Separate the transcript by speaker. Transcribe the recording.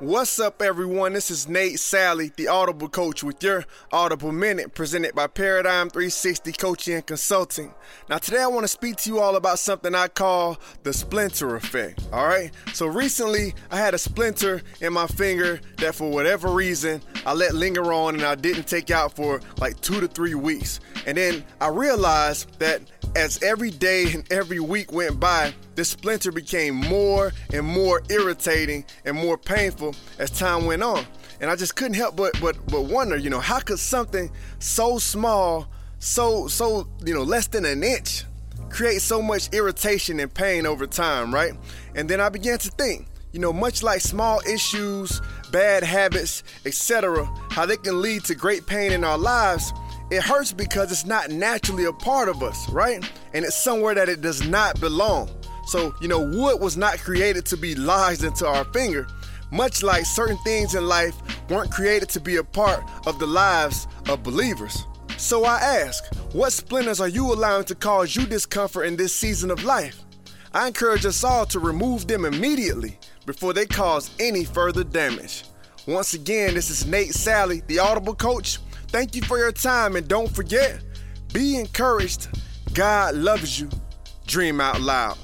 Speaker 1: What's up, everyone? This is Nate Salley, the Audible Coach, with your Audible Minute presented by Paradigm 360 Coaching and Consulting. Now, today I want to speak to you all about something I call the splinter effect. All right. So, recently I had a splinter in my finger that, for whatever reason, I let linger on and I didn't take out for like two to three weeks. And then I realized that as every day and every week went by, this splinter became more and more irritating and more painful as time went on. And I just couldn't help but but but wonder, you know, how could something so small, so so, you know, less than an inch create so much irritation and pain over time, right? And then I began to think, you know, much like small issues, bad habits, etc., how they can lead to great pain in our lives, it hurts because it's not naturally a part of us, right? And it's somewhere that it does not belong. So, you know, wood was not created to be lodged into our finger, much like certain things in life weren't created to be a part of the lives of believers. So I ask, what splinters are you allowing to cause you discomfort in this season of life? I encourage us all to remove them immediately before they cause any further damage. Once again, this is Nate Salley, the Audible Coach Thank you for your time and don't forget, be encouraged. God loves you. Dream out loud.